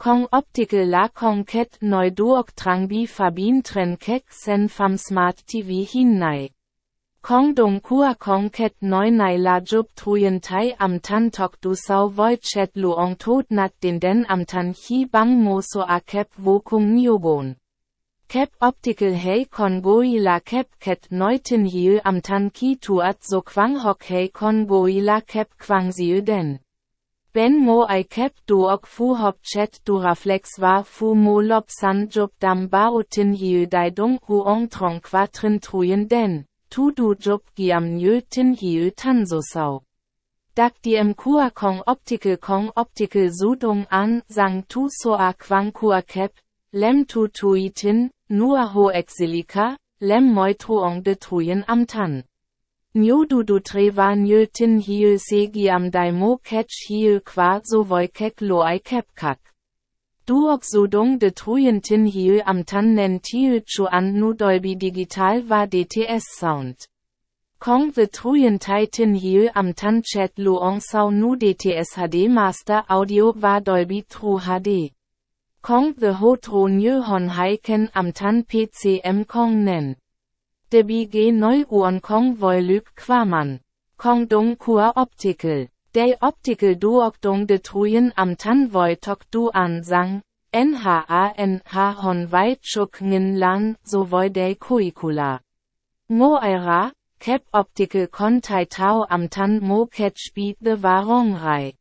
Kong optical la kong ket noi duok trang bi fabin tren kek sen fam smart TV hin nai. Kong dong kua kong ket noi nai la jup truyen tai am tan tok du sau voi chet luong tot nat den den am tan hi bang mo so a kep wo kung nyogon. Kep optical hei kon goi la kep ket neuten hiu am tan ki tuat so kwang hok hei kon goi la kep kwang siu den. Ben mo ai kep duok fu hop chet du reflex war fu mo lop san job dam baotin hiu dai dong hu ong trong quatrin truyen den tu du job giam nyu tin hiu tan so sau. Dak diem kua kong optical kong optical sudung an, sang tu so a kwang kua kep, lem tu tui tin, nur ho exilica, lem moi truong de truyen am tan. Nyo du du tre va nyo tin hiu se giam dai mo catch hiu kwa so voi kek lo ai kep kak. Duok sudung de truyen tin hiu am tan nen tiu chu an nu Dolby Digital war DTS Sound. Kong the truyen tai tin hiu am tan chat luong sau nu DTS HD Master Audio war Dolby True HD. Kong the ho tro nye hon haiken am tan PCM Kong nen. De BG neu uon Kong voi lyk kwaman. Kong dong kua optical. Day optical duok dong de truyen am tan voi tok du an sang, NHANH hon weit chuk ngin lan, so voi day kuikula. Ngo aira, kep optical kon tai tau am tan mo ket speed the warong rai.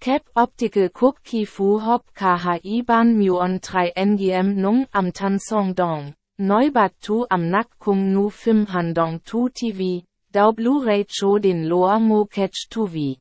Kep optical kuk ki fu hop KHI ban muon 3 ngm nung am tan song dong. Neubat tu am nak kung nu film handong tu TV, dau Blu-ray cho den loa mo catch tu vi.